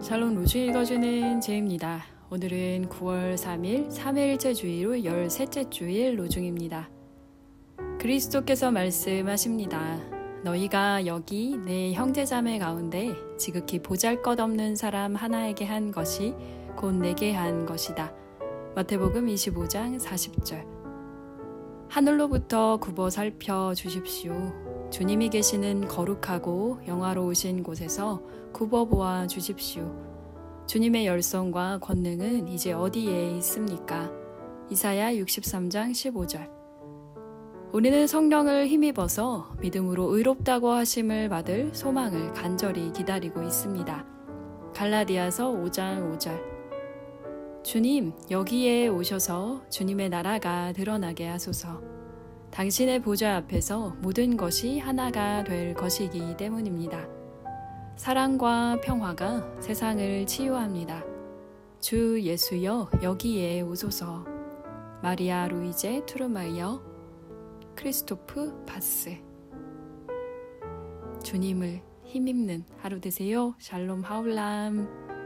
샬롬 로주 읽어주는 제입니다. 오늘은 9월 3일 3일째 주일 후 13째 주일 로중입니다. 그리스도께서 말씀하십니다. 너희가 여기 내 형제자매 가운데 지극히 보잘것없는 사람 하나에게 한 것이 곧 내게 한 것이다. 마태복음 25장 40절 하늘로부터 굽어 살펴 주십시오. 주님이 계시는 거룩하고 영화로우신 곳에서 굽어 보아 주십시오. 주님의 열성과 권능은 이제 어디에 있습니까? 이사야 63장 15절. 우리는 성령을 힘입어서 믿음으로 의롭다고 하심을 받을 소망을 간절히 기다리고 있습니다. 갈라디아서 5장 5절. 주님, 여기에 오셔서 주님의 나라가 드러나게 하소서. 당신의 보좌 앞에서 모든 것이 하나가 될 것이기 때문입니다. 사랑과 평화가 세상을 치유합니다. 주 예수여 여기에 오소서. 마리아 루이제 투르마이어 크리스토프 바스 주님을 힘입는 하루 되세요. 샬롬 하울람